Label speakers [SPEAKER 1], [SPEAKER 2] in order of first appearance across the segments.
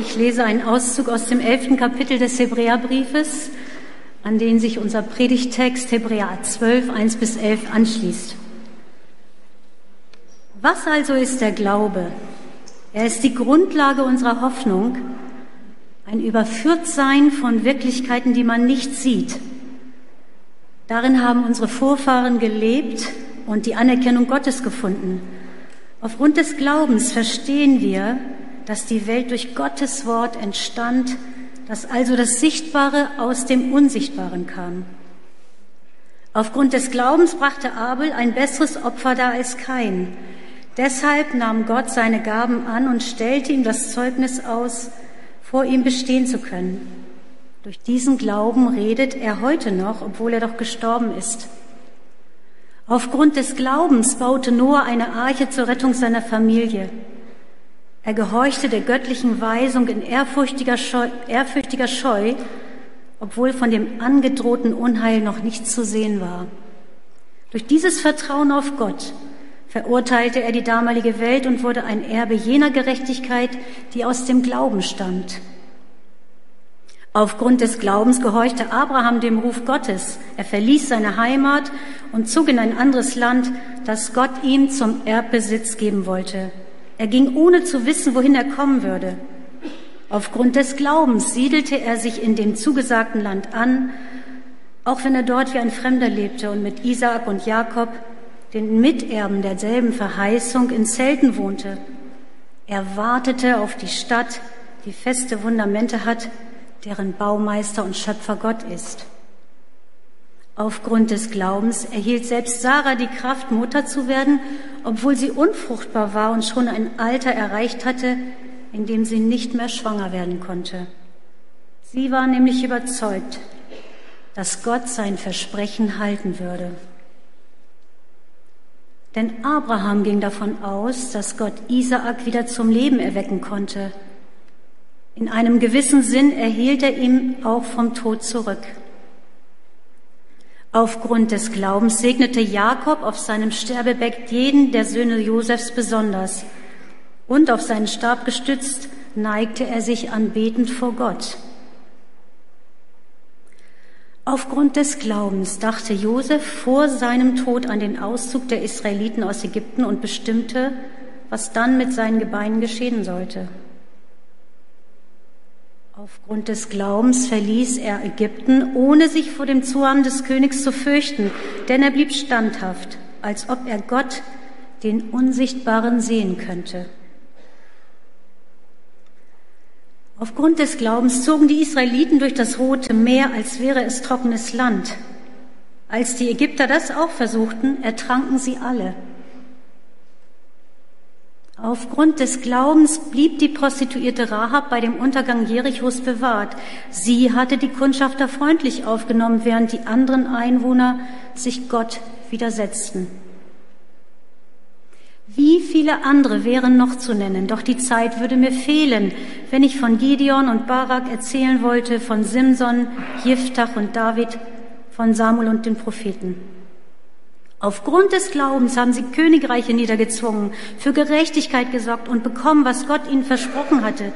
[SPEAKER 1] Ich lese einen Auszug aus dem elften Kapitel des Hebräerbriefes, an den sich unser Predigtext Hebräer 12, 1 bis 11 anschließt. Was also ist der Glaube? Er ist die Grundlage unserer Hoffnung, ein Überführtsein von Wirklichkeiten, die man nicht sieht. Darin haben unsere Vorfahren gelebt und die Anerkennung Gottes gefunden. Aufgrund des Glaubens verstehen wir, dass die Welt durch Gottes Wort entstand, dass also das Sichtbare aus dem Unsichtbaren kam. Aufgrund des Glaubens brachte Abel ein besseres Opfer dar als Kain. Deshalb nahm Gott seine Gaben an und stellte ihm das Zeugnis aus, vor ihm bestehen zu können. Durch diesen Glauben redet er heute noch, obwohl er doch gestorben ist. Aufgrund des Glaubens baute Noah eine Arche zur Rettung seiner Familie. Er gehorchte der göttlichen Weisung in ehrfürchtiger Scheu, ehrfürchtiger Scheu, obwohl von dem angedrohten Unheil noch nichts zu sehen war. Durch dieses Vertrauen auf Gott verurteilte er die damalige Welt und wurde ein Erbe jener Gerechtigkeit, die aus dem Glauben stammt. Aufgrund des Glaubens gehorchte Abraham dem Ruf Gottes. Er verließ seine Heimat und zog in ein anderes Land, das Gott ihm zum Erbbesitz geben wollte. Er ging ohne zu wissen, wohin er kommen würde. Aufgrund des Glaubens siedelte er sich in dem zugesagten Land an, auch wenn er dort wie ein Fremder lebte und mit Isaak und Jakob den Miterben derselben Verheißung in Zelten wohnte. Er wartete auf die Stadt, die feste Fundamente hat, deren Baumeister und Schöpfer Gott ist. Aufgrund des Glaubens erhielt selbst Sarah die Kraft, Mutter zu werden, obwohl sie unfruchtbar war und schon ein Alter erreicht hatte, in dem sie nicht mehr schwanger werden konnte. Sie war nämlich überzeugt, dass Gott sein Versprechen halten würde. Denn Abraham ging davon aus, dass Gott Isaak wieder zum Leben erwecken konnte. In einem gewissen Sinn erhielt er ihn auch vom Tod zurück. Aufgrund des Glaubens segnete Jakob auf seinem Sterbebett jeden der Söhne Josefs besonders. Und auf seinen Stab gestützt neigte er sich anbetend vor Gott. Aufgrund des Glaubens dachte Josef vor seinem Tod an den Auszug der Israeliten aus Ägypten und bestimmte, was dann mit seinen Gebeinen geschehen sollte. Aufgrund des Glaubens verließ er Ägypten, ohne sich vor dem Zorn des Königs zu fürchten, denn er blieb standhaft, als ob er Gott, den Unsichtbaren, sehen könnte. Aufgrund des Glaubens zogen die Israeliten durch das Rote Meer, als wäre es trockenes Land. Als die Ägypter das auch versuchten, ertranken sie alle. Aufgrund des Glaubens blieb die Prostituierte Rahab bei dem Untergang Jerichos bewahrt. Sie hatte die Kundschafter freundlich aufgenommen, während die anderen Einwohner sich Gott widersetzten. Wie viele andere wären noch zu nennen, doch die Zeit würde mir fehlen, wenn ich von Gideon und Barak erzählen wollte, von Simson, Jiftach und David, von Samuel und den Propheten. Aufgrund des Glaubens haben sie Königreiche niedergezwungen, für Gerechtigkeit gesorgt und bekommen, was Gott ihnen versprochen hatte.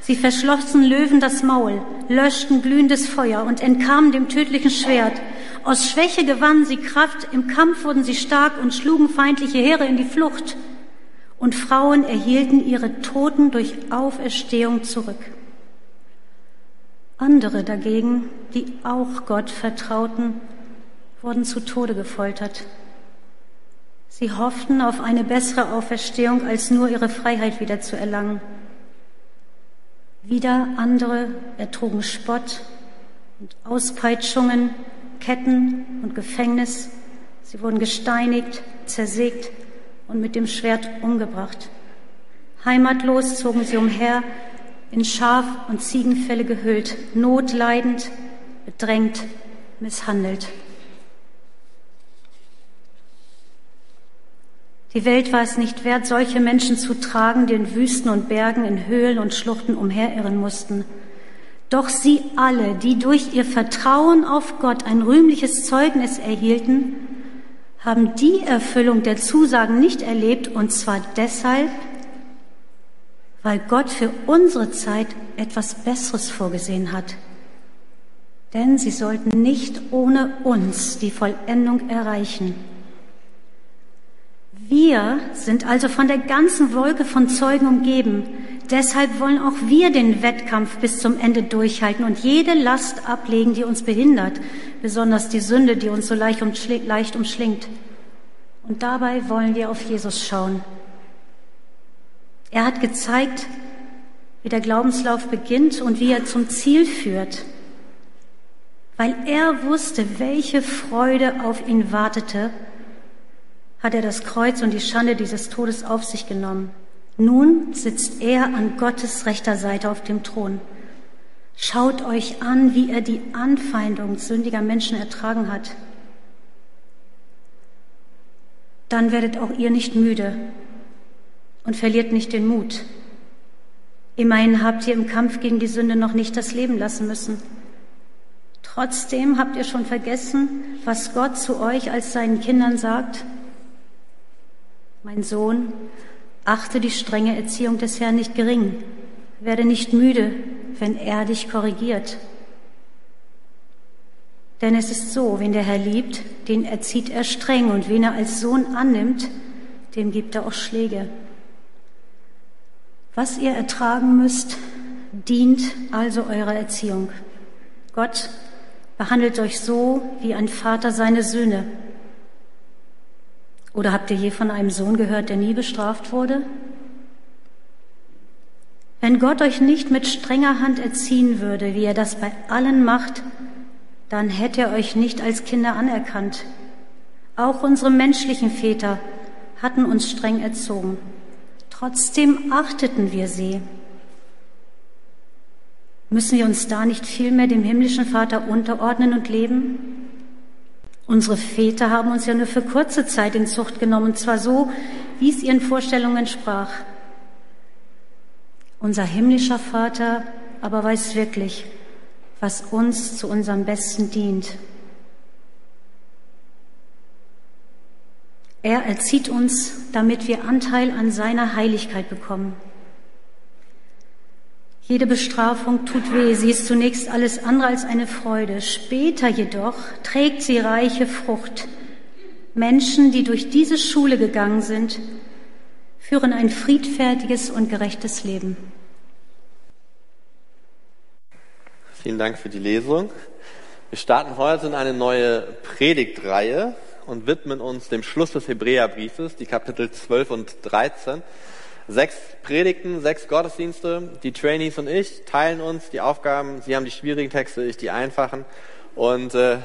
[SPEAKER 1] Sie verschlossen Löwen das Maul, löschten glühendes Feuer und entkamen dem tödlichen Schwert. Aus Schwäche gewannen sie Kraft, im Kampf wurden sie stark und schlugen feindliche Heere in die Flucht. Und Frauen erhielten ihre Toten durch Auferstehung zurück. Andere dagegen, die auch Gott vertrauten, wurden zu Tode gefoltert. Sie hofften auf eine bessere Auferstehung, als nur ihre Freiheit wieder zu erlangen. Wieder andere ertrugen Spott und Auspeitschungen, Ketten und Gefängnis. Sie wurden gesteinigt, zersägt und mit dem Schwert umgebracht. Heimatlos zogen sie umher, in Schaf- und Ziegenfälle gehüllt, notleidend, bedrängt, misshandelt. Die Welt war es nicht wert, solche Menschen zu tragen, die in Wüsten und Bergen, in Höhlen und Schluchten umherirren mussten. Doch sie alle, die durch ihr Vertrauen auf Gott ein rühmliches Zeugnis erhielten, haben die Erfüllung der Zusagen nicht erlebt, und zwar deshalb, weil Gott für unsere Zeit etwas Besseres vorgesehen hat. Denn sie sollten nicht ohne uns die Vollendung erreichen. Wir sind also von der ganzen Wolke von Zeugen umgeben. Deshalb wollen auch wir den Wettkampf bis zum Ende durchhalten und jede Last ablegen, die uns behindert, besonders die Sünde, die uns so leicht umschlingt. Und dabei wollen wir auf Jesus schauen. Er hat gezeigt, wie der Glaubenslauf beginnt und wie er zum Ziel führt. Weil er wusste, welche Freude auf ihn wartete, hat er das Kreuz und die Schande dieses Todes auf sich genommen. Nun sitzt er an Gottes rechter Seite auf dem Thron. Schaut euch an, wie er die Anfeindung sündiger Menschen ertragen hat. Dann werdet auch ihr nicht müde und verliert nicht den Mut. Immerhin habt ihr im Kampf gegen die Sünde noch nicht das Leben lassen müssen. Trotzdem habt ihr schon vergessen, was Gott zu euch als seinen Kindern sagt. Mein Sohn, achte die strenge Erziehung des Herrn nicht gering, werde nicht müde, wenn er dich korrigiert. Denn es ist so, wen der Herr liebt, den erzieht er streng und wen er als Sohn annimmt, dem gibt er auch Schläge. Was ihr ertragen müsst, dient also eurer Erziehung. Gott behandelt euch so wie ein Vater seine Söhne. Oder habt ihr je von einem Sohn gehört, der nie bestraft wurde? Wenn Gott euch nicht mit strenger Hand erziehen würde, wie er das bei allen macht, dann hätte er euch nicht als Kinder anerkannt. Auch unsere menschlichen Väter hatten uns streng erzogen. Trotzdem achteten wir sie. Müssen wir uns da nicht vielmehr dem himmlischen Vater unterordnen und leben? Unsere Väter haben uns ja nur für kurze Zeit in Zucht genommen, und zwar so, wie es ihren Vorstellungen entsprach. Unser himmlischer Vater aber weiß wirklich, was uns zu unserem Besten dient. Er erzieht uns, damit wir Anteil an seiner Heiligkeit bekommen. Jede Bestrafung tut weh, sie ist zunächst alles andere als eine Freude. Später jedoch trägt sie reiche Frucht. Menschen, die durch diese Schule gegangen sind, führen ein friedfertiges und gerechtes Leben.
[SPEAKER 2] Vielen Dank für die Lesung. Wir starten heute in eine neue Predigtreihe und widmen uns dem Schluss des Hebräerbriefes, die Kapitel 12 und 13. Sechs Predigten, sechs Gottesdienste. Die Trainees und ich teilen uns die Aufgaben. Sie haben die schwierigen Texte, ich die einfachen. Und äh,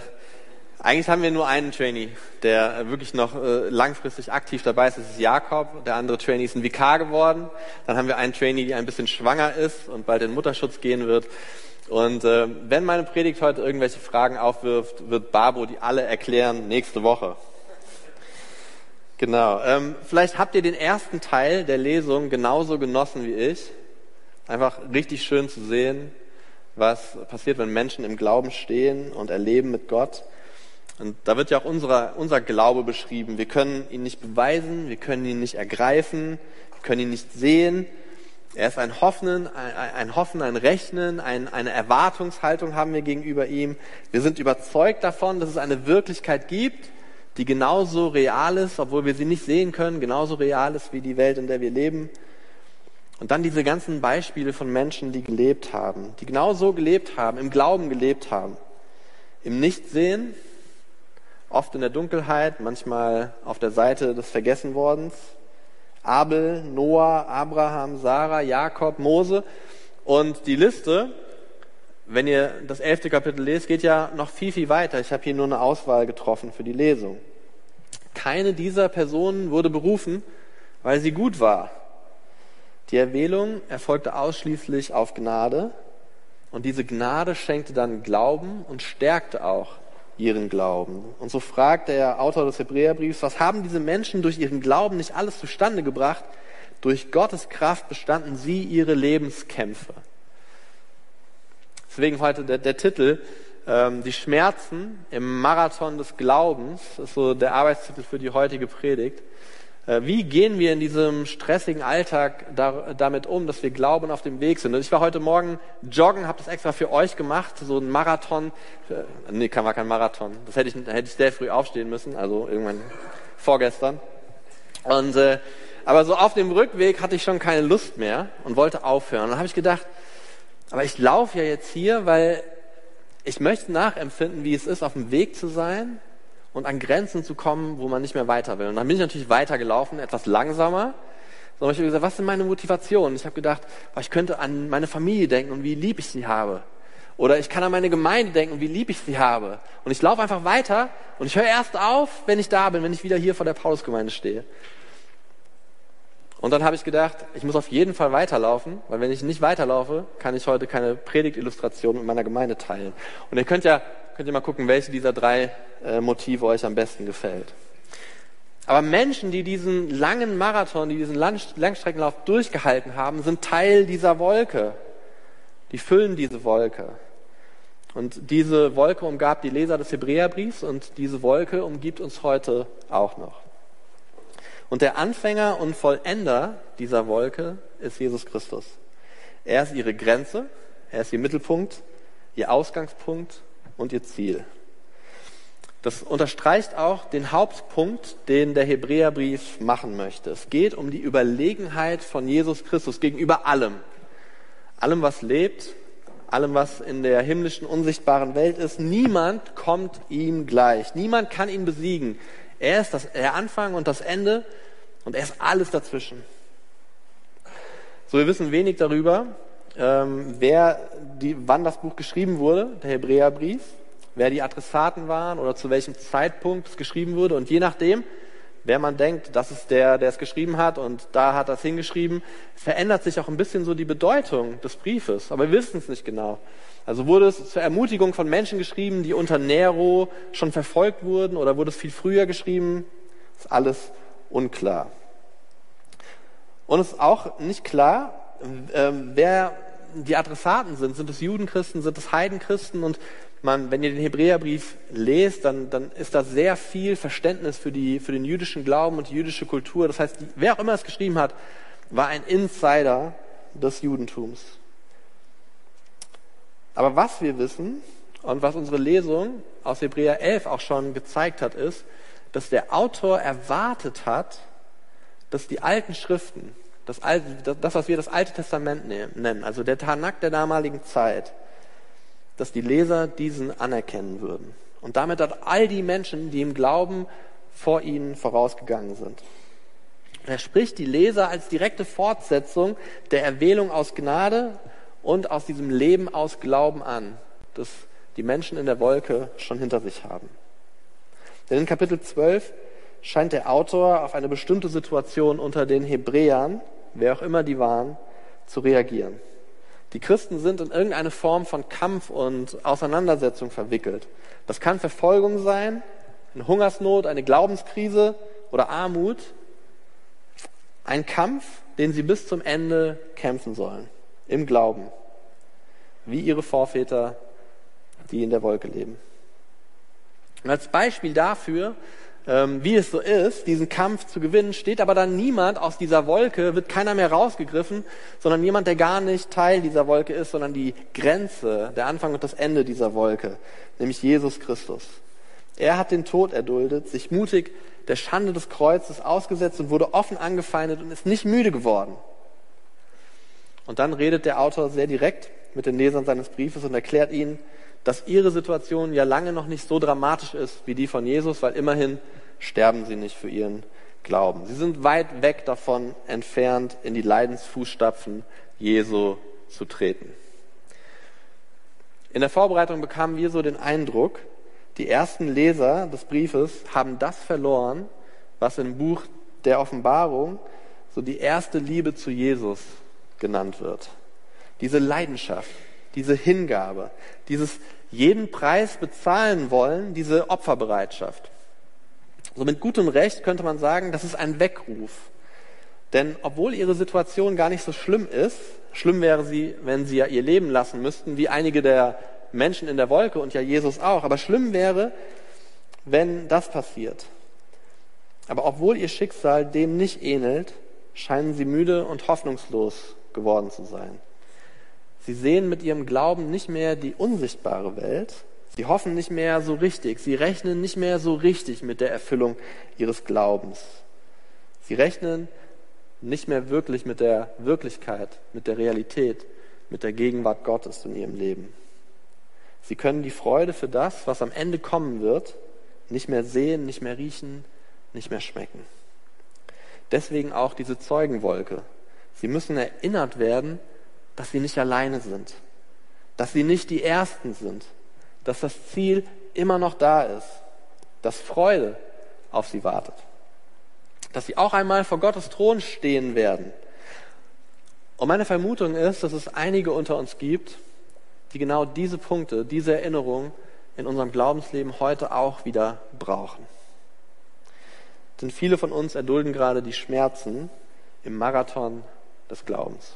[SPEAKER 2] eigentlich haben wir nur einen Trainee, der wirklich noch äh, langfristig aktiv dabei ist. Das ist Jakob. Der andere Trainee ist ein Vikar geworden. Dann haben wir einen Trainee, die ein bisschen schwanger ist und bald in Mutterschutz gehen wird. Und äh, wenn meine Predigt heute irgendwelche Fragen aufwirft, wird Babo die alle erklären nächste Woche. Genau. Ähm, vielleicht habt ihr den ersten Teil der Lesung genauso genossen wie ich. Einfach richtig schön zu sehen, was passiert, wenn Menschen im Glauben stehen und erleben mit Gott. Und da wird ja auch unser, unser Glaube beschrieben. Wir können ihn nicht beweisen, wir können ihn nicht ergreifen, wir können ihn nicht sehen, er ist ein Hoffen, ein, ein Hoffen, ein Rechnen, ein, eine Erwartungshaltung haben wir gegenüber ihm. Wir sind überzeugt davon, dass es eine Wirklichkeit gibt, die genauso real ist, obwohl wir sie nicht sehen können, genauso real ist wie die Welt, in der wir leben. Und dann diese ganzen Beispiele von Menschen, die gelebt haben, die genauso gelebt haben, im Glauben gelebt haben, im Nichtsehen, oft in der Dunkelheit, manchmal auf der Seite des Vergessenwordens, Abel, Noah, Abraham, Sarah, Jakob, Mose. Und die Liste, wenn ihr das elfte Kapitel lest, geht ja noch viel, viel weiter. Ich habe hier nur eine Auswahl getroffen für die Lesung. Keine dieser Personen wurde berufen, weil sie gut war. Die Erwählung erfolgte ausschließlich auf Gnade und diese Gnade schenkte dann Glauben und stärkte auch ihren Glauben. Und so fragt der Autor des Hebräerbriefs, was haben diese Menschen durch ihren Glauben nicht alles zustande gebracht? Durch Gottes Kraft bestanden sie ihre Lebenskämpfe. Deswegen heute der, der Titel, ähm, die Schmerzen im Marathon des Glaubens, ist so der Arbeitstitel für die heutige Predigt. Äh, wie gehen wir in diesem stressigen Alltag da, damit um, dass wir glauben auf dem Weg sind? Und ich war heute Morgen joggen, habe das extra für euch gemacht, so ein Marathon. Äh, nee, kann war kein Marathon. Das hätte ich, hätte ich sehr früh aufstehen müssen, also irgendwann vorgestern. Und äh, aber so auf dem Rückweg hatte ich schon keine Lust mehr und wollte aufhören. Und dann habe ich gedacht, aber ich laufe ja jetzt hier, weil ich möchte nachempfinden, wie es ist, auf dem Weg zu sein und an Grenzen zu kommen, wo man nicht mehr weiter will. Und dann bin ich natürlich weitergelaufen, etwas langsamer. Sondern ich habe gesagt, was sind meine Motivationen? Ich habe gedacht, ich könnte an meine Familie denken und wie lieb ich sie habe. Oder ich kann an meine Gemeinde denken und wie lieb ich sie habe. Und ich laufe einfach weiter und ich höre erst auf, wenn ich da bin, wenn ich wieder hier vor der Paulusgemeinde stehe. Und dann habe ich gedacht, ich muss auf jeden Fall weiterlaufen, weil wenn ich nicht weiterlaufe, kann ich heute keine Predigtillustration mit meiner Gemeinde teilen. Und ihr könnt ja könnt ihr mal gucken, welche dieser drei äh, Motive euch am besten gefällt. Aber Menschen, die diesen langen Marathon, die diesen Langstreckenlauf durchgehalten haben, sind Teil dieser Wolke. Die füllen diese Wolke. Und diese Wolke umgab die Leser des Hebräerbriefs und diese Wolke umgibt uns heute auch noch. Und der Anfänger und Vollender dieser Wolke ist Jesus Christus. Er ist ihre Grenze, er ist ihr Mittelpunkt, ihr Ausgangspunkt und ihr Ziel. Das unterstreicht auch den Hauptpunkt, den der Hebräerbrief machen möchte. Es geht um die Überlegenheit von Jesus Christus gegenüber allem. Allem, was lebt, allem, was in der himmlischen, unsichtbaren Welt ist. Niemand kommt ihm gleich. Niemand kann ihn besiegen. Er ist das, der Anfang und das Ende und er ist alles dazwischen. So, wir wissen wenig darüber, ähm, wer die, wann das Buch geschrieben wurde, der Hebräerbrief, wer die Adressaten waren oder zu welchem Zeitpunkt es geschrieben wurde. Und je nachdem, wer man denkt, das ist der, der es geschrieben hat und da hat das hingeschrieben, verändert sich auch ein bisschen so die Bedeutung des Briefes. Aber wir wissen es nicht genau. Also wurde es zur Ermutigung von Menschen geschrieben, die unter Nero schon verfolgt wurden oder wurde es viel früher geschrieben? Ist alles unklar. Und es ist auch nicht klar, ähm, wer die Adressaten sind. Sind es Judenchristen, sind es Heidenchristen? Und man, wenn ihr den Hebräerbrief lest, dann, dann ist da sehr viel Verständnis für, die, für den jüdischen Glauben und die jüdische Kultur. Das heißt, wer auch immer es geschrieben hat, war ein Insider des Judentums. Aber was wir wissen und was unsere Lesung aus Hebräer 11 auch schon gezeigt hat, ist, dass der Autor erwartet hat, dass die alten Schriften, das, das, was wir das Alte Testament nennen, also der Tanakh der damaligen Zeit, dass die Leser diesen anerkennen würden. Und damit hat all die Menschen, die im Glauben vor ihnen vorausgegangen sind. Er spricht die Leser als direkte Fortsetzung der Erwählung aus Gnade und aus diesem Leben aus Glauben an, das die Menschen in der Wolke schon hinter sich haben. Denn in Kapitel 12 scheint der Autor auf eine bestimmte Situation unter den Hebräern wer auch immer die waren, zu reagieren. Die Christen sind in irgendeine Form von Kampf und Auseinandersetzung verwickelt. Das kann Verfolgung sein, eine Hungersnot, eine Glaubenskrise oder Armut. Ein Kampf, den sie bis zum Ende kämpfen sollen, im Glauben, wie ihre Vorväter, die in der Wolke leben. Und als Beispiel dafür ähm, wie es so ist, diesen Kampf zu gewinnen, steht aber dann niemand aus dieser Wolke, wird keiner mehr rausgegriffen, sondern jemand, der gar nicht Teil dieser Wolke ist, sondern die Grenze, der Anfang und das Ende dieser Wolke, nämlich Jesus Christus. Er hat den Tod erduldet, sich mutig der Schande des Kreuzes ausgesetzt und wurde offen angefeindet und ist nicht müde geworden. Und dann redet der Autor sehr direkt mit den Lesern seines Briefes und erklärt ihnen, dass ihre Situation ja lange noch nicht so dramatisch ist wie die von Jesus, weil immerhin sterben sie nicht für ihren Glauben. Sie sind weit weg davon entfernt, in die Leidensfußstapfen Jesu zu treten. In der Vorbereitung bekamen wir so den Eindruck, die ersten Leser des Briefes haben das verloren, was im Buch der Offenbarung so die erste Liebe zu Jesus genannt wird. Diese Leidenschaft, diese Hingabe, dieses jeden Preis bezahlen wollen, diese Opferbereitschaft. So mit gutem Recht könnte man sagen, das ist ein Weckruf. Denn obwohl ihre Situation gar nicht so schlimm ist, schlimm wäre sie, wenn sie ja ihr Leben lassen müssten, wie einige der Menschen in der Wolke und ja Jesus auch, aber schlimm wäre, wenn das passiert. Aber obwohl ihr Schicksal dem nicht ähnelt, scheinen sie müde und hoffnungslos geworden zu sein. Sie sehen mit ihrem Glauben nicht mehr die unsichtbare Welt, sie hoffen nicht mehr so richtig, sie rechnen nicht mehr so richtig mit der Erfüllung ihres Glaubens. Sie rechnen nicht mehr wirklich mit der Wirklichkeit, mit der Realität, mit der Gegenwart Gottes in ihrem Leben. Sie können die Freude für das, was am Ende kommen wird, nicht mehr sehen, nicht mehr riechen, nicht mehr schmecken. Deswegen auch diese Zeugenwolke. Sie müssen erinnert werden, dass sie nicht alleine sind, dass sie nicht die Ersten sind, dass das Ziel immer noch da ist, dass Freude auf sie wartet, dass sie auch einmal vor Gottes Thron stehen werden. Und meine Vermutung ist, dass es einige unter uns gibt, die genau diese Punkte, diese Erinnerung in unserem Glaubensleben heute auch wieder brauchen. Denn viele von uns erdulden gerade die Schmerzen im Marathon des Glaubens.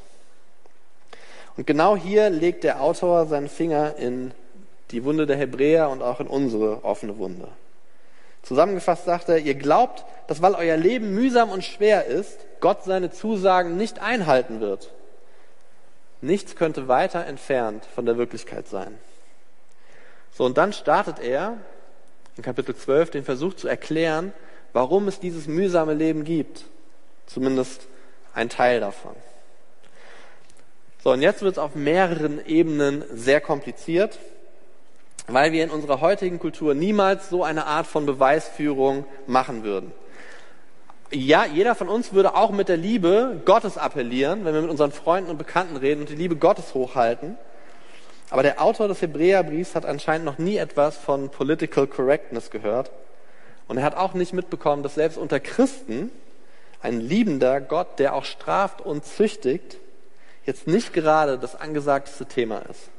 [SPEAKER 2] Und genau hier legt der Autor seinen Finger in die Wunde der Hebräer und auch in unsere offene Wunde. Zusammengefasst sagt er, ihr glaubt, dass weil euer Leben mühsam und schwer ist, Gott seine Zusagen nicht einhalten wird. Nichts könnte weiter entfernt von der Wirklichkeit sein. So, und dann startet er in Kapitel 12 den Versuch zu erklären, warum es dieses mühsame Leben gibt. Zumindest ein Teil davon. So, und jetzt wird es auf mehreren Ebenen sehr kompliziert, weil wir in unserer heutigen Kultur niemals so eine Art von Beweisführung machen würden. Ja, jeder von uns würde auch mit der Liebe Gottes appellieren, wenn wir mit unseren Freunden und Bekannten reden und die Liebe Gottes hochhalten. Aber der Autor des Hebräerbriefs hat anscheinend noch nie etwas von Political Correctness gehört. Und er hat auch nicht mitbekommen, dass selbst unter Christen ein liebender Gott, der auch straft und züchtigt, jetzt nicht gerade das angesagteste Thema ist.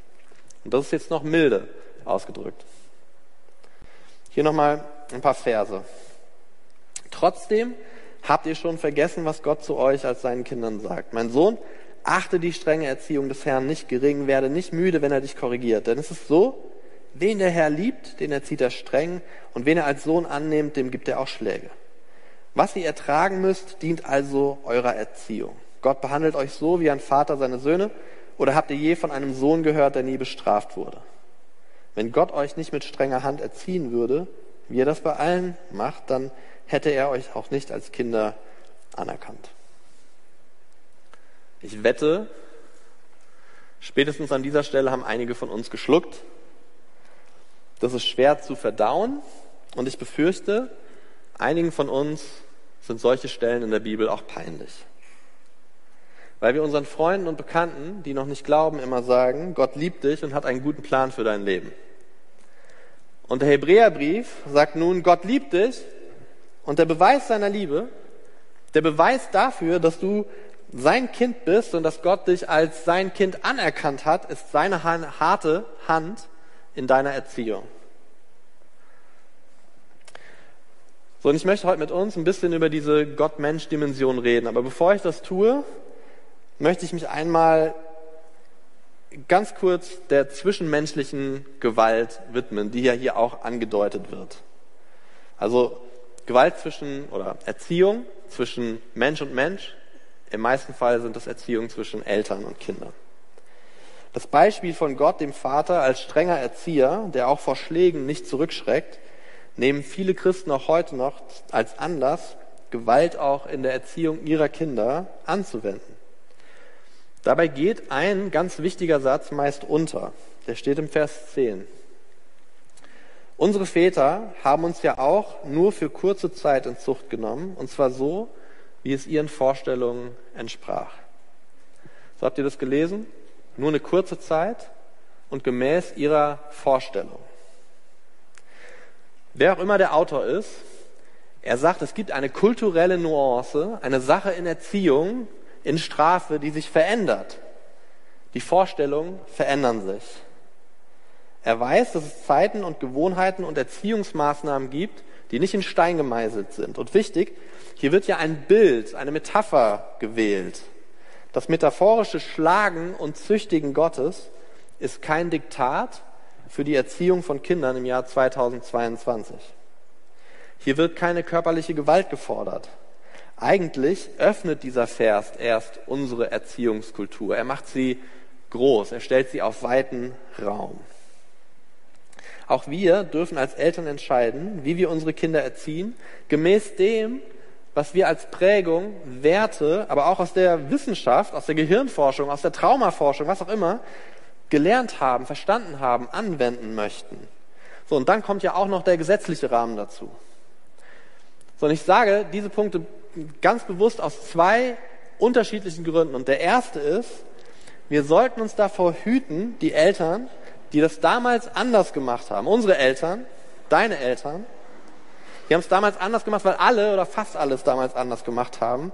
[SPEAKER 2] Und das ist jetzt noch milde ausgedrückt. Hier nochmal ein paar Verse. Trotzdem habt ihr schon vergessen, was Gott zu euch als seinen Kindern sagt. Mein Sohn, achte die strenge Erziehung des Herrn nicht gering, werde nicht müde, wenn er dich korrigiert. Denn es ist so, wen der Herr liebt, den erzieht er streng, und wen er als Sohn annimmt, dem gibt er auch Schläge. Was ihr ertragen müsst, dient also eurer Erziehung. Gott behandelt euch so wie ein Vater seine Söhne? Oder habt ihr je von einem Sohn gehört, der nie bestraft wurde? Wenn Gott euch nicht mit strenger Hand erziehen würde, wie er das bei allen macht, dann hätte er euch auch nicht als Kinder anerkannt. Ich wette, spätestens an dieser Stelle haben einige von uns geschluckt. Das ist schwer zu verdauen und ich befürchte, einigen von uns sind solche Stellen in der Bibel auch peinlich. Weil wir unseren Freunden und Bekannten, die noch nicht glauben, immer sagen, Gott liebt dich und hat einen guten Plan für dein Leben. Und der Hebräerbrief sagt nun, Gott liebt dich und der Beweis seiner Liebe, der Beweis dafür, dass du sein Kind bist und dass Gott dich als sein Kind anerkannt hat, ist seine harte Hand in deiner Erziehung. So, und ich möchte heute mit uns ein bisschen über diese Gott-Mensch-Dimension reden. Aber bevor ich das tue, möchte ich mich einmal ganz kurz der zwischenmenschlichen Gewalt widmen, die ja hier auch angedeutet wird. Also Gewalt zwischen oder Erziehung zwischen Mensch und Mensch. Im meisten Fall sind das Erziehungen zwischen Eltern und Kindern. Das Beispiel von Gott, dem Vater, als strenger Erzieher, der auch vor Schlägen nicht zurückschreckt, nehmen viele Christen auch heute noch als Anlass, Gewalt auch in der Erziehung ihrer Kinder anzuwenden. Dabei geht ein ganz wichtiger Satz meist unter. Der steht im Vers 10. Unsere Väter haben uns ja auch nur für kurze Zeit in Zucht genommen, und zwar so, wie es ihren Vorstellungen entsprach. So habt ihr das gelesen? Nur eine kurze Zeit und gemäß ihrer Vorstellung. Wer auch immer der Autor ist, er sagt, es gibt eine kulturelle Nuance, eine Sache in Erziehung, in Strafe, die sich verändert. Die Vorstellungen verändern sich. Er weiß, dass es Zeiten und Gewohnheiten und Erziehungsmaßnahmen gibt, die nicht in Stein gemeißelt sind. Und wichtig, hier wird ja ein Bild, eine Metapher gewählt. Das metaphorische Schlagen und Züchtigen Gottes ist kein Diktat für die Erziehung von Kindern im Jahr 2022. Hier wird keine körperliche Gewalt gefordert. Eigentlich öffnet dieser Vers erst unsere Erziehungskultur. Er macht sie groß, er stellt sie auf weiten Raum. Auch wir dürfen als Eltern entscheiden, wie wir unsere Kinder erziehen, gemäß dem, was wir als Prägung, Werte, aber auch aus der Wissenschaft, aus der Gehirnforschung, aus der Traumaforschung, was auch immer, gelernt haben, verstanden haben, anwenden möchten. So, und dann kommt ja auch noch der gesetzliche Rahmen dazu. So, und ich sage diese Punkte ganz bewusst aus zwei unterschiedlichen Gründen. Und der erste ist, wir sollten uns davor hüten, die Eltern, die das damals anders gemacht haben, unsere Eltern, deine Eltern, die haben es damals anders gemacht, weil alle oder fast alles damals anders gemacht haben.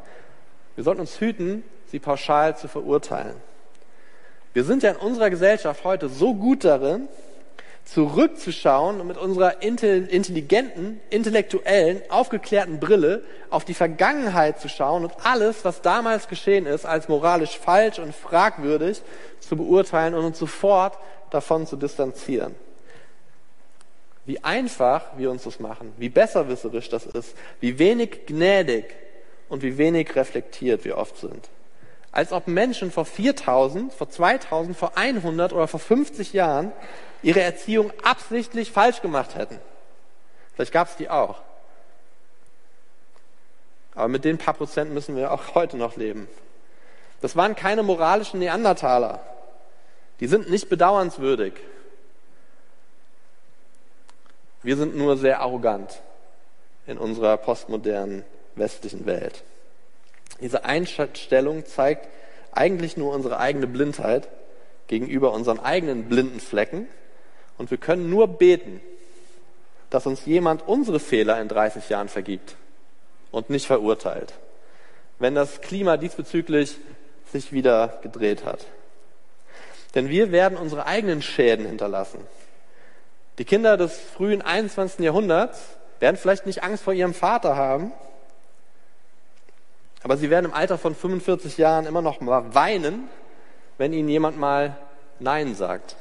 [SPEAKER 2] Wir sollten uns hüten, sie pauschal zu verurteilen. Wir sind ja in unserer Gesellschaft heute so gut darin, zurückzuschauen und mit unserer intelligenten, intellektuellen, aufgeklärten Brille auf die Vergangenheit zu schauen und alles, was damals geschehen ist, als moralisch falsch und fragwürdig zu beurteilen und uns sofort davon zu distanzieren. Wie einfach wir uns das machen, wie besserwisserisch das ist, wie wenig gnädig und wie wenig reflektiert wir oft sind. Als ob Menschen vor 4000, vor 2000, vor 100 oder vor 50 Jahren ihre Erziehung absichtlich falsch gemacht hätten. Vielleicht gab es die auch. Aber mit den paar Prozent müssen wir auch heute noch leben. Das waren keine moralischen Neandertaler. Die sind nicht bedauernswürdig. Wir sind nur sehr arrogant in unserer postmodernen westlichen Welt. Diese Einstellung zeigt eigentlich nur unsere eigene Blindheit gegenüber unseren eigenen blinden Flecken und wir können nur beten, dass uns jemand unsere Fehler in 30 Jahren vergibt und nicht verurteilt, wenn das Klima diesbezüglich sich wieder gedreht hat. Denn wir werden unsere eigenen Schäden hinterlassen. Die Kinder des frühen 21. Jahrhunderts werden vielleicht nicht Angst vor ihrem Vater haben, aber sie werden im Alter von 45 Jahren immer noch mal weinen, wenn ihnen jemand mal Nein sagt.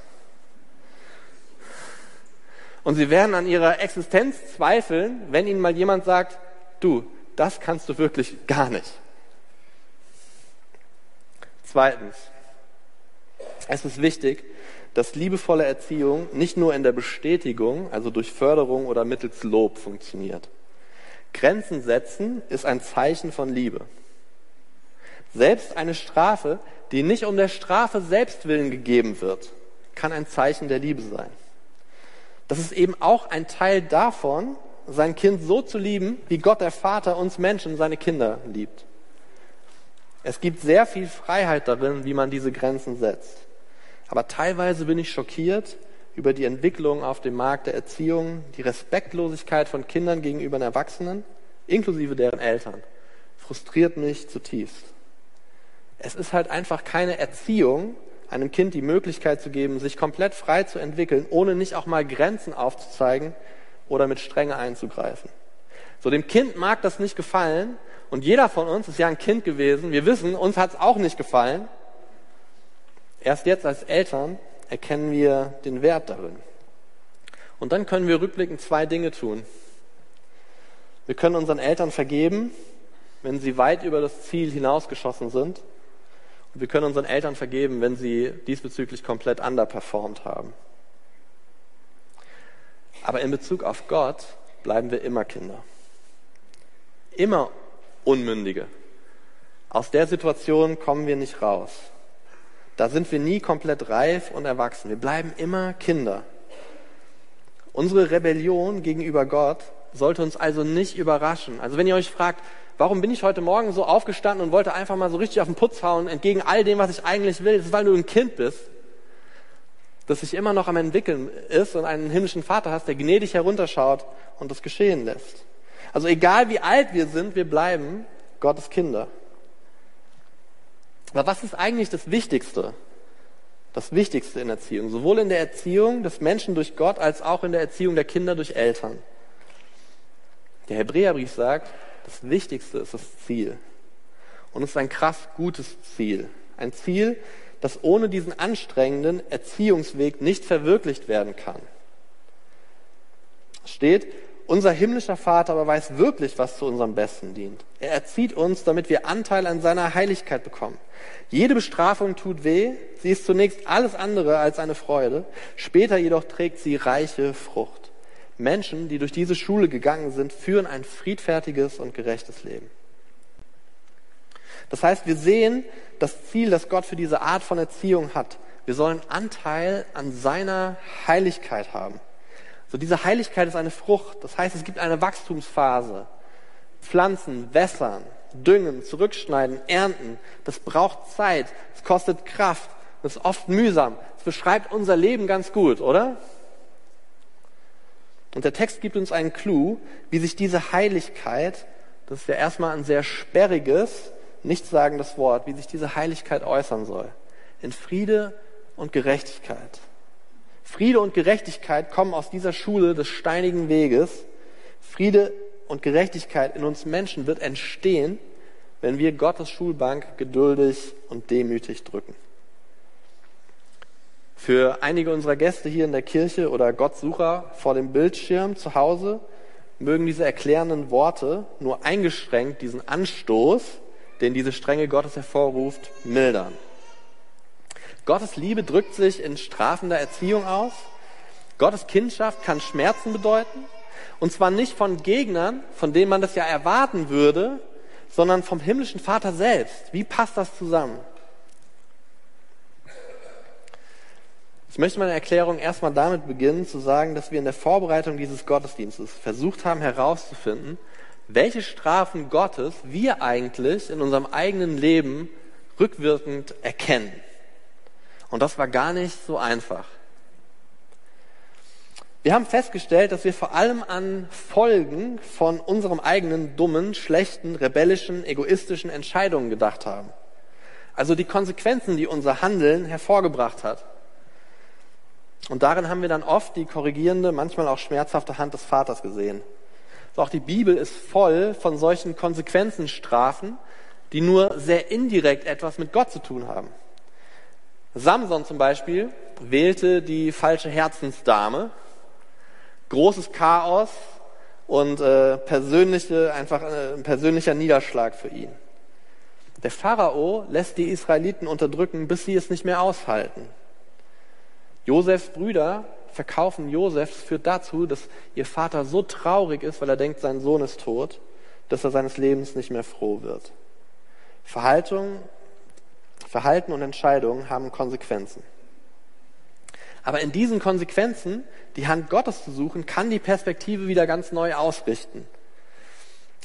[SPEAKER 2] Und sie werden an ihrer Existenz zweifeln, wenn ihnen mal jemand sagt, du, das kannst du wirklich gar nicht. Zweitens, es ist wichtig, dass liebevolle Erziehung nicht nur in der Bestätigung, also durch Förderung oder mittels Lob funktioniert. Grenzen setzen ist ein Zeichen von Liebe. Selbst eine Strafe, die nicht um der Strafe selbst willen gegeben wird, kann ein Zeichen der Liebe sein. Das ist eben auch ein Teil davon, sein Kind so zu lieben, wie Gott der Vater uns Menschen seine Kinder liebt. Es gibt sehr viel Freiheit darin, wie man diese Grenzen setzt. Aber teilweise bin ich schockiert über die Entwicklung auf dem Markt der Erziehung, die Respektlosigkeit von Kindern gegenüber Erwachsenen, inklusive deren Eltern, frustriert mich zutiefst. Es ist halt einfach keine Erziehung, einem Kind die Möglichkeit zu geben, sich komplett frei zu entwickeln, ohne nicht auch mal Grenzen aufzuzeigen oder mit Strenge einzugreifen. So dem Kind mag das nicht gefallen und jeder von uns ist ja ein Kind gewesen. Wir wissen, uns hat es auch nicht gefallen. Erst jetzt als Eltern erkennen wir den Wert darin. Und dann können wir rückblickend zwei Dinge tun. Wir können unseren Eltern vergeben, wenn sie weit über das Ziel hinausgeschossen sind. Und wir können unseren Eltern vergeben, wenn sie diesbezüglich komplett underperformed haben. Aber in Bezug auf Gott bleiben wir immer Kinder. Immer Unmündige. Aus der Situation kommen wir nicht raus. Da sind wir nie komplett reif und erwachsen. Wir bleiben immer Kinder. Unsere Rebellion gegenüber Gott sollte uns also nicht überraschen. Also wenn ihr euch fragt, warum bin ich heute Morgen so aufgestanden und wollte einfach mal so richtig auf den Putz hauen, entgegen all dem, was ich eigentlich will, das ist, weil du ein Kind bist, das sich immer noch am entwickeln ist und einen himmlischen Vater hast, der gnädig herunterschaut und das geschehen lässt. Also egal wie alt wir sind, wir bleiben Gottes Kinder. Aber was ist eigentlich das Wichtigste? Das Wichtigste in Erziehung, sowohl in der Erziehung des Menschen durch Gott als auch in der Erziehung der Kinder durch Eltern. Der Hebräerbrief sagt, das Wichtigste ist das Ziel. Und es ist ein krass gutes Ziel. Ein Ziel, das ohne diesen anstrengenden Erziehungsweg nicht verwirklicht werden kann. Es steht, Unser himmlischer Vater aber weiß wirklich, was zu unserem Besten dient. Er erzieht uns, damit wir Anteil an seiner Heiligkeit bekommen. Jede Bestrafung tut weh, sie ist zunächst alles andere als eine Freude, später jedoch trägt sie reiche Frucht. Menschen, die durch diese Schule gegangen sind, führen ein friedfertiges und gerechtes Leben. Das heißt, wir sehen das Ziel, das Gott für diese Art von Erziehung hat. Wir sollen Anteil an seiner Heiligkeit haben. So diese Heiligkeit ist eine Frucht. Das heißt, es gibt eine Wachstumsphase. Pflanzen, wässern, düngen, zurückschneiden, ernten. Das braucht Zeit. Es kostet Kraft. Das ist oft mühsam. Es beschreibt unser Leben ganz gut, oder? Und der Text gibt uns einen Clou, wie sich diese Heiligkeit, das ist ja erstmal ein sehr sperriges, nichtssagendes Wort, wie sich diese Heiligkeit äußern soll. In Friede und Gerechtigkeit. Friede und Gerechtigkeit kommen aus dieser Schule des steinigen Weges. Friede und Gerechtigkeit in uns Menschen wird entstehen, wenn wir Gottes Schulbank geduldig und demütig drücken. Für einige unserer Gäste hier in der Kirche oder Gottsucher vor dem Bildschirm zu Hause mögen diese erklärenden Worte nur eingeschränkt diesen Anstoß, den diese Strenge Gottes hervorruft, mildern. Gottes Liebe drückt sich in strafender Erziehung aus. Gottes Kindschaft kann Schmerzen bedeuten. Und zwar nicht von Gegnern, von denen man das ja erwarten würde, sondern vom himmlischen Vater selbst. Wie passt das zusammen? Ich möchte meine Erklärung erstmal damit beginnen, zu sagen, dass wir in der Vorbereitung dieses Gottesdienstes versucht haben herauszufinden, welche Strafen Gottes wir eigentlich in unserem eigenen Leben rückwirkend erkennen. Und das war gar nicht so einfach. Wir haben festgestellt, dass wir vor allem an Folgen von unserem eigenen dummen, schlechten, rebellischen, egoistischen Entscheidungen gedacht haben. Also die Konsequenzen, die unser Handeln hervorgebracht hat. Und darin haben wir dann oft die korrigierende, manchmal auch schmerzhafte Hand des Vaters gesehen. So auch die Bibel ist voll von solchen Konsequenzenstrafen, die nur sehr indirekt etwas mit Gott zu tun haben. Samson zum Beispiel wählte die falsche Herzensdame. Großes Chaos und äh, persönliche, einfach äh, ein persönlicher Niederschlag für ihn. Der Pharao lässt die Israeliten unterdrücken, bis sie es nicht mehr aushalten. Josefs Brüder verkaufen Josef, führt dazu, dass ihr Vater so traurig ist, weil er denkt, sein Sohn ist tot, dass er seines Lebens nicht mehr froh wird. Verhaltung Verhalten und Entscheidungen haben Konsequenzen. Aber in diesen Konsequenzen die Hand Gottes zu suchen, kann die Perspektive wieder ganz neu ausrichten.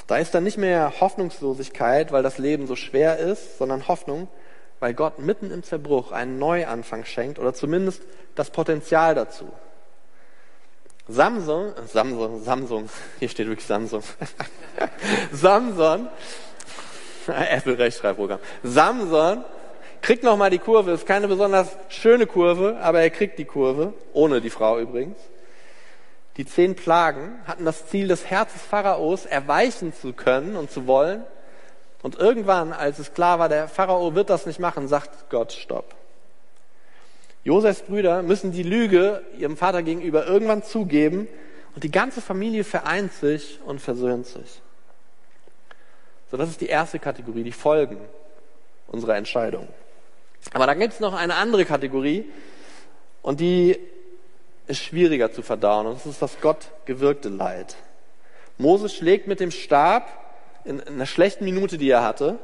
[SPEAKER 2] Da ist dann nicht mehr Hoffnungslosigkeit, weil das Leben so schwer ist, sondern Hoffnung, weil Gott mitten im Zerbruch einen Neuanfang schenkt oder zumindest das Potenzial dazu. Samsung, Samsung, Samsung, hier steht wirklich Samsung. Samson, Apple Rechtschreibprogramm. Samson kriegt nochmal die Kurve. Ist keine besonders schöne Kurve, aber er kriegt die Kurve, ohne die Frau übrigens. Die zehn Plagen hatten das Ziel, das Herz des Pharaos erweichen zu können und zu wollen. Und irgendwann, als es klar war, der Pharao wird das nicht machen, sagt Gott, stopp. Josefs Brüder müssen die Lüge ihrem Vater gegenüber irgendwann zugeben und die ganze Familie vereint sich und versöhnt sich. So, das ist die erste Kategorie, die Folgen unserer Entscheidung. Aber dann gibt es noch eine andere Kategorie und die ist schwieriger zu verdauen und das ist das Gott gewirkte Leid. Moses schlägt mit dem Stab in einer schlechten Minute, die er hatte,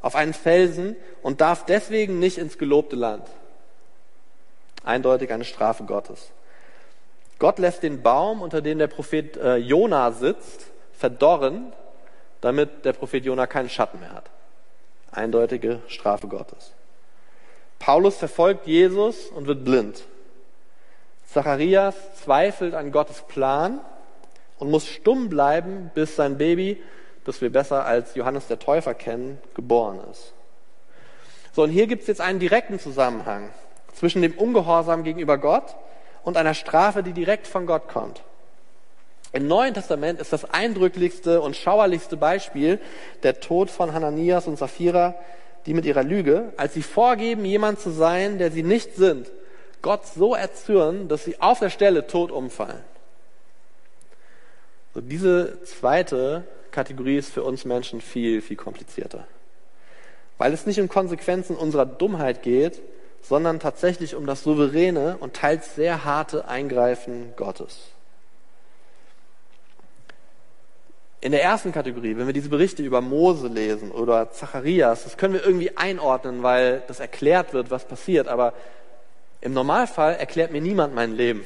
[SPEAKER 2] auf einen Felsen und darf deswegen nicht ins gelobte Land. Eindeutig eine Strafe Gottes. Gott lässt den Baum, unter dem der Prophet äh, Jona sitzt, verdorren, damit der Prophet Jona keinen Schatten mehr hat. Eindeutige Strafe Gottes. Paulus verfolgt Jesus und wird blind. Zacharias zweifelt an Gottes Plan und muss stumm bleiben, bis sein Baby, das wir besser als Johannes der Täufer kennen, geboren ist. So, und hier gibt es jetzt einen direkten Zusammenhang zwischen dem Ungehorsam gegenüber Gott und einer Strafe, die direkt von Gott kommt. Im Neuen Testament ist das eindrücklichste und schauerlichste Beispiel der Tod von Hananias und Sapphira die mit ihrer Lüge, als sie vorgeben, jemand zu sein, der sie nicht sind, Gott so erzürnen, dass sie auf der Stelle tot umfallen. So, diese zweite Kategorie ist für uns Menschen viel, viel komplizierter. Weil es nicht um Konsequenzen unserer Dummheit geht, sondern tatsächlich um das souveräne und teils sehr harte Eingreifen Gottes. In der ersten Kategorie, wenn wir diese Berichte über Mose lesen oder Zacharias, das können wir irgendwie einordnen, weil das erklärt wird, was passiert. Aber im Normalfall erklärt mir niemand mein Leben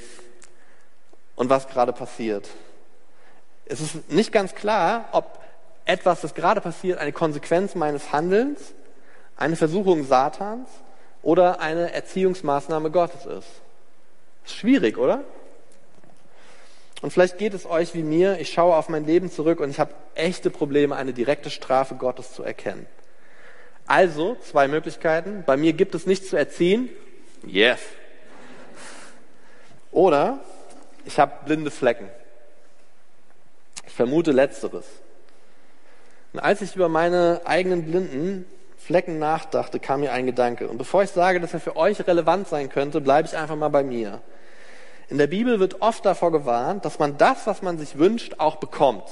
[SPEAKER 2] und was gerade passiert. Es ist nicht ganz klar, ob etwas, das gerade passiert, eine Konsequenz meines Handelns, eine Versuchung Satans oder eine Erziehungsmaßnahme Gottes ist. schwierig, oder? Und vielleicht geht es euch wie mir, ich schaue auf mein Leben zurück und ich habe echte Probleme, eine direkte Strafe Gottes zu erkennen. Also, zwei Möglichkeiten. Bei mir gibt es nichts zu erziehen. Yes. Oder ich habe blinde Flecken. Ich vermute letzteres. Und als ich über meine eigenen blinden Flecken nachdachte, kam mir ein Gedanke. Und bevor ich sage, dass er für euch relevant sein könnte, bleibe ich einfach mal bei mir. In der Bibel wird oft davor gewarnt, dass man das, was man sich wünscht, auch bekommt.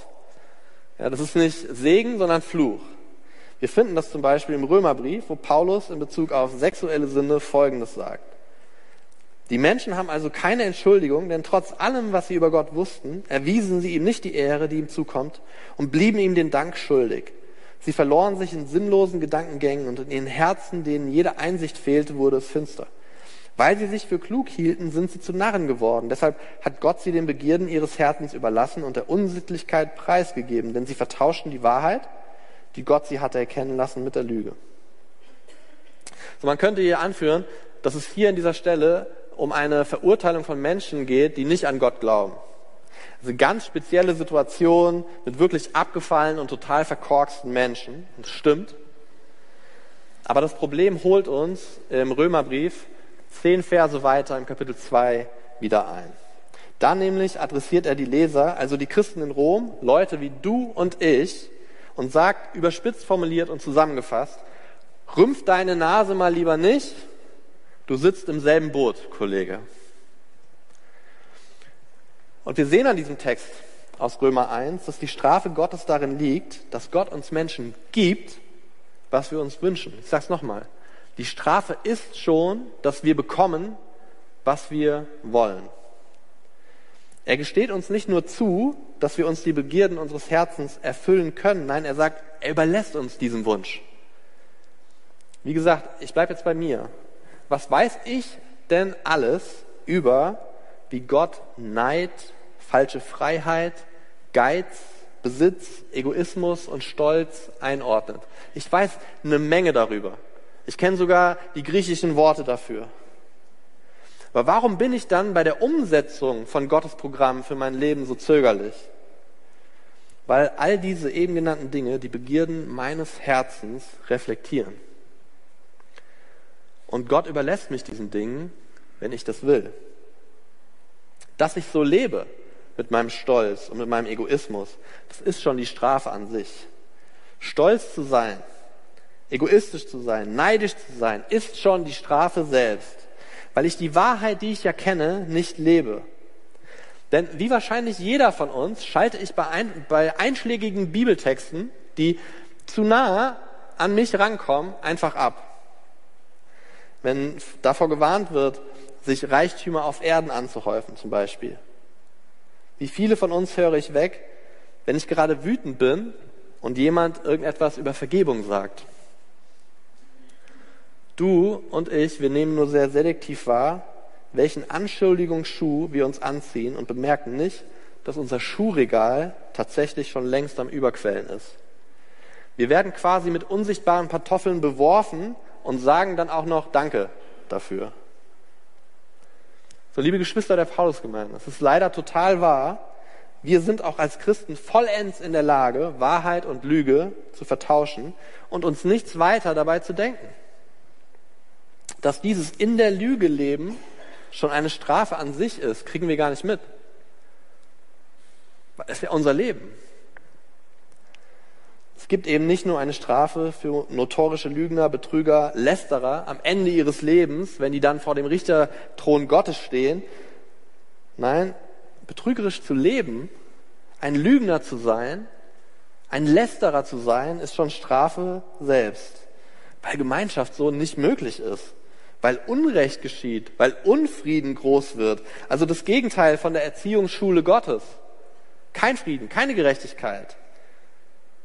[SPEAKER 2] Ja, das ist nicht Segen, sondern Fluch. Wir finden das zum Beispiel im Römerbrief, wo Paulus in Bezug auf sexuelle Sünde Folgendes sagt. Die Menschen haben also keine Entschuldigung, denn trotz allem, was sie über Gott wussten, erwiesen sie ihm nicht die Ehre, die ihm zukommt, und blieben ihm den Dank schuldig. Sie verloren sich in sinnlosen Gedankengängen und in ihren Herzen, denen jede Einsicht fehlte, wurde es finster. Weil sie sich für klug hielten, sind sie zu Narren geworden. Deshalb hat Gott sie den Begierden ihres Herzens überlassen und der Unsittlichkeit preisgegeben, denn sie vertauschten die Wahrheit, die Gott sie hatte erkennen lassen, mit der Lüge. So, man könnte hier anführen, dass es hier an dieser Stelle um eine Verurteilung von Menschen geht, die nicht an Gott glauben. Also ganz spezielle Situation mit wirklich abgefallenen und total verkorksten Menschen. Das stimmt. Aber das Problem holt uns im Römerbrief zehn Verse weiter im Kapitel 2 wieder ein. Da nämlich adressiert er die Leser, also die Christen in Rom, Leute wie du und ich, und sagt, überspitzt formuliert und zusammengefasst, rümpf deine Nase mal lieber nicht, du sitzt im selben Boot, Kollege. Und wir sehen an diesem Text aus Römer 1, dass die Strafe Gottes darin liegt, dass Gott uns Menschen gibt, was wir uns wünschen. Ich sage es nochmal. Die Strafe ist schon, dass wir bekommen, was wir wollen. Er gesteht uns nicht nur zu, dass wir uns die Begierden unseres Herzens erfüllen können. Nein, er sagt, er überlässt uns diesen Wunsch. Wie gesagt, ich bleibe jetzt bei mir. Was weiß ich denn alles über, wie Gott Neid, falsche Freiheit, Geiz, Besitz, Egoismus und Stolz einordnet? Ich weiß eine Menge darüber. Ich kenne sogar die griechischen Worte dafür. Aber warum bin ich dann bei der Umsetzung von Gottes Programm für mein Leben so zögerlich? Weil all diese eben genannten Dinge die Begierden meines Herzens reflektieren. Und Gott überlässt mich diesen Dingen, wenn ich das will. Dass ich so lebe mit meinem Stolz und mit meinem Egoismus, das ist schon die Strafe an sich. Stolz zu sein, egoistisch zu sein, neidisch zu sein, ist schon die Strafe selbst, weil ich die Wahrheit, die ich ja kenne, nicht lebe. Denn wie wahrscheinlich jeder von uns schalte ich bei, ein, bei einschlägigen Bibeltexten, die zu nahe an mich rankommen, einfach ab. Wenn davor gewarnt wird, sich Reichtümer auf Erden anzuhäufen zum Beispiel. Wie viele von uns höre ich weg, wenn ich gerade wütend bin und jemand irgendetwas über Vergebung sagt. Du und ich, wir nehmen nur sehr selektiv wahr, welchen Anschuldigungsschuh wir uns anziehen und bemerken nicht, dass unser Schuhregal tatsächlich schon längst am Überquellen ist. Wir werden quasi mit unsichtbaren Kartoffeln beworfen und sagen dann auch noch Danke dafür. So, liebe Geschwister der Paulusgemeinde, es ist leider total wahr. Wir sind auch als Christen vollends in der Lage, Wahrheit und Lüge zu vertauschen und uns nichts weiter dabei zu denken dass dieses in der Lüge leben schon eine Strafe an sich ist, kriegen wir gar nicht mit. Es wäre unser Leben. Es gibt eben nicht nur eine Strafe für notorische Lügner, Betrüger, Lästerer am Ende ihres Lebens, wenn die dann vor dem Richterthron Gottes stehen. Nein, betrügerisch zu leben, Ein Lügner zu sein, ein Lästerer zu sein, ist schon Strafe selbst, weil Gemeinschaft so nicht möglich ist, weil Unrecht geschieht, weil Unfrieden groß wird. Also das Gegenteil von der Erziehungsschule Gottes. Kein Frieden, keine Gerechtigkeit.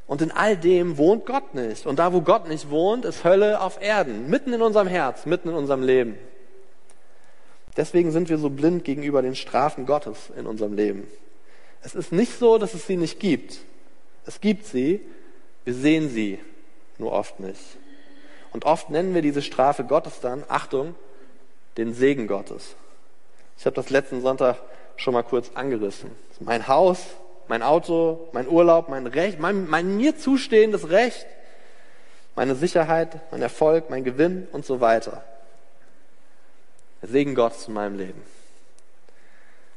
[SPEAKER 2] Und in all dem wohnt Gott nicht. Und da, wo Gott nicht wohnt, ist Hölle auf Erden, mitten in unserem Herz, mitten in unserem Leben. Deswegen sind wir so blind gegenüber den Strafen Gottes in unserem Leben. Es ist nicht so, dass es sie nicht gibt. Es gibt sie, wir sehen sie nur oft nicht. Und oft nennen wir diese Strafe Gottes dann, Achtung, den Segen Gottes. Ich habe das letzten Sonntag schon mal kurz angerissen. Mein Haus, mein Auto, mein Urlaub, mein Recht, mein, mein mir zustehendes Recht, meine Sicherheit, mein Erfolg, mein Gewinn und so weiter. Der Segen Gottes in meinem Leben.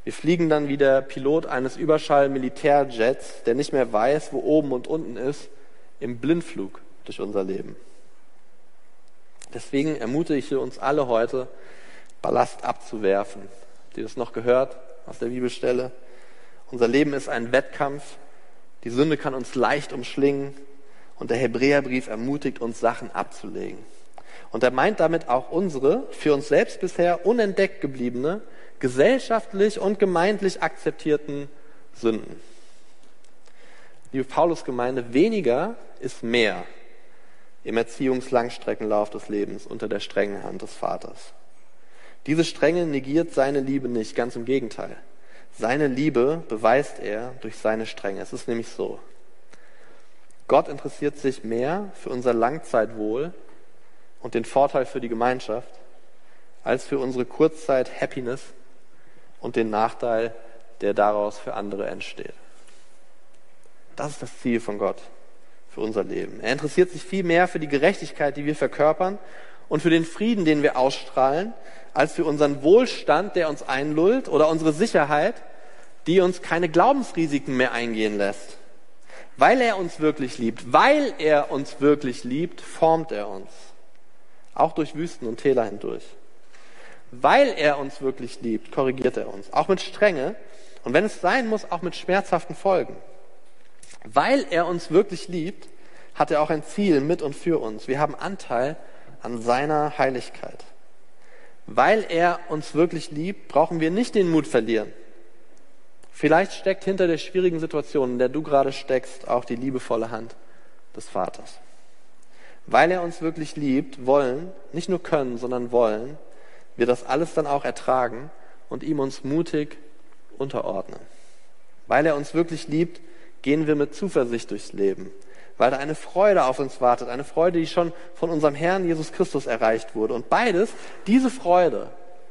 [SPEAKER 2] Wir fliegen dann wie der Pilot eines Überschall-Militärjets, der nicht mehr weiß, wo oben und unten ist, im Blindflug durch unser Leben. Deswegen ermutige ich uns alle heute, Ballast abzuwerfen. Habt ihr das noch gehört aus der Bibelstelle? Unser Leben ist ein Wettkampf. Die Sünde kann uns leicht umschlingen. Und der Hebräerbrief ermutigt uns, Sachen abzulegen. Und er meint damit auch unsere, für uns selbst bisher unentdeckt gebliebene, gesellschaftlich und gemeindlich akzeptierten Sünden. Liebe Paulus-Gemeinde, weniger ist mehr im Erziehungslangstreckenlauf des Lebens unter der strengen Hand des Vaters. Diese Strenge negiert seine Liebe nicht, ganz im Gegenteil. Seine Liebe beweist er durch seine Strenge. Es ist nämlich so. Gott interessiert sich mehr für unser Langzeitwohl und den Vorteil für die Gemeinschaft als für unsere Kurzzeit-Happiness und den Nachteil, der daraus für andere entsteht. Das ist das Ziel von Gott für unser Leben. Er interessiert sich viel mehr für die Gerechtigkeit, die wir verkörpern und für den Frieden, den wir ausstrahlen, als für unseren Wohlstand, der uns einlullt oder unsere Sicherheit, die uns keine Glaubensrisiken mehr eingehen lässt. Weil er uns wirklich liebt, weil er uns wirklich liebt, formt er uns. Auch durch Wüsten und Täler hindurch. Weil er uns wirklich liebt, korrigiert er uns. Auch mit Strenge. Und wenn es sein muss, auch mit schmerzhaften Folgen. Weil er uns wirklich liebt, hat er auch ein Ziel mit und für uns. Wir haben Anteil an seiner Heiligkeit. Weil er uns wirklich liebt, brauchen wir nicht den Mut verlieren. Vielleicht steckt hinter der schwierigen Situation, in der du gerade steckst, auch die liebevolle Hand des Vaters. Weil er uns wirklich liebt, wollen, nicht nur können, sondern wollen, wir das alles dann auch ertragen und ihm uns mutig unterordnen. Weil er uns wirklich liebt, gehen wir mit Zuversicht durchs Leben, weil da eine Freude auf uns wartet, eine Freude, die schon von unserem Herrn Jesus Christus erreicht wurde. Und beides, diese Freude,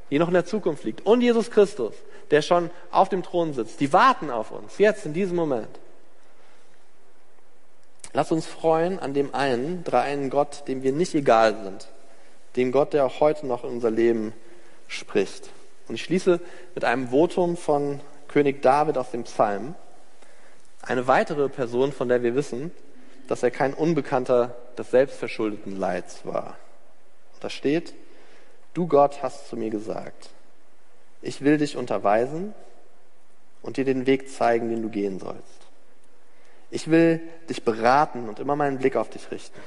[SPEAKER 2] die noch in der Zukunft liegt, und Jesus Christus, der schon auf dem Thron sitzt, die warten auf uns, jetzt in diesem Moment. Lass uns freuen an dem einen, dreieinen Gott, dem wir nicht egal sind, dem Gott, der auch heute noch in unser Leben spricht. Und ich schließe mit einem Votum von König David aus dem Psalm. Eine weitere Person, von der wir wissen, dass er kein Unbekannter des selbstverschuldeten Leids war. Da steht, du Gott hast zu mir gesagt, ich will dich unterweisen und dir den Weg zeigen, den du gehen sollst. Ich will dich beraten und immer meinen Blick auf dich richten.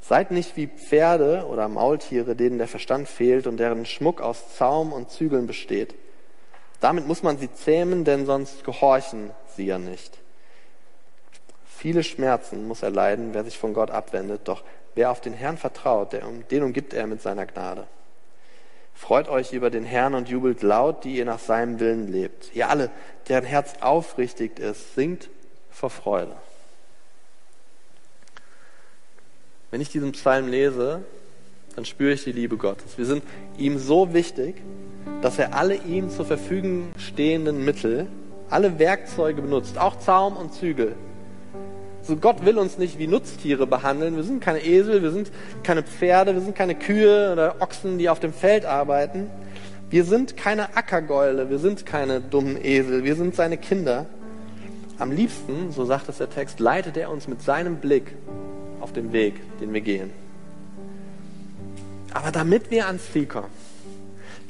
[SPEAKER 2] Seid nicht wie Pferde oder Maultiere, denen der Verstand fehlt und deren Schmuck aus Zaum und Zügeln besteht. Damit muss man sie zähmen, denn sonst gehorchen sie ja nicht. Viele Schmerzen muss er leiden, wer sich von Gott abwendet, doch wer auf den Herrn vertraut, den umgibt er mit seiner Gnade. Freut euch über den Herrn und jubelt laut, die ihr nach seinem Willen lebt. Ihr alle, deren Herz aufrichtig ist, singt vor Freude. Wenn ich diesen Psalm lese, dann spüre ich die Liebe Gottes. Wir sind ihm so wichtig, dass er alle ihm zur Verfügung stehenden Mittel, alle Werkzeuge benutzt, auch Zaum und Zügel. So Gott will uns nicht wie Nutztiere behandeln. Wir sind keine Esel, wir sind keine Pferde, wir sind keine Kühe oder Ochsen, die auf dem Feld arbeiten. Wir sind keine Ackergäule, wir sind keine dummen Esel, wir sind seine Kinder. Am liebsten, so sagt es der Text, leitet er uns mit seinem Blick auf den Weg, den wir gehen. Aber damit wir ans Ziel kommen,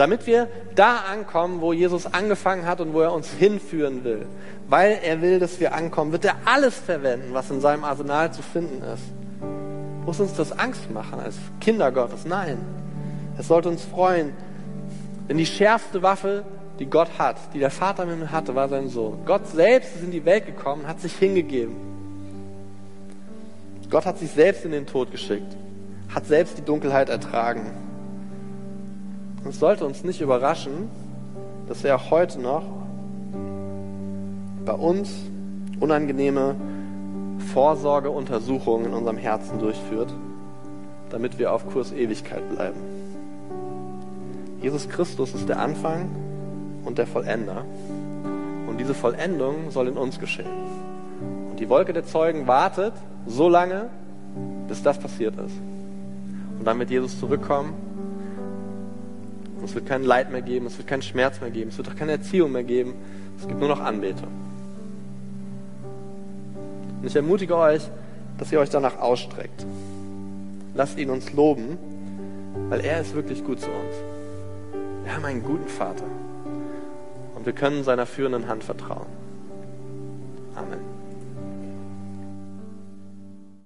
[SPEAKER 2] Damit wir da ankommen, wo Jesus angefangen hat und wo er uns hinführen will. Weil er will, dass wir ankommen, wird er alles verwenden, was in seinem Arsenal zu finden ist. Muss uns das Angst machen als Kinder Gottes? Nein. Es sollte uns freuen. Denn die schärfste Waffe, die Gott hat, die der Vater mit ihm hatte, war sein Sohn. Gott selbst ist in die Welt gekommen, hat sich hingegeben. Gott hat sich selbst in den Tod geschickt, hat selbst die Dunkelheit ertragen. Es sollte uns nicht überraschen, dass er auch heute noch bei uns unangenehme Vorsorgeuntersuchungen in unserem Herzen durchführt, damit wir auf Kurs Ewigkeit bleiben. Jesus Christus ist der Anfang und der Vollender. Und diese Vollendung soll in uns geschehen. Und die Wolke der Zeugen wartet so lange, bis das passiert ist. Und dann wird Jesus zurückkommen. Und es wird kein Leid mehr geben, es wird keinen Schmerz mehr geben, es wird auch keine Erziehung mehr geben. Es gibt nur noch Anbetung. Und ich ermutige euch, dass ihr euch danach ausstreckt. Lasst ihn uns loben, weil er ist wirklich gut zu uns. Wir haben einen guten Vater und wir können seiner führenden Hand vertrauen. Amen.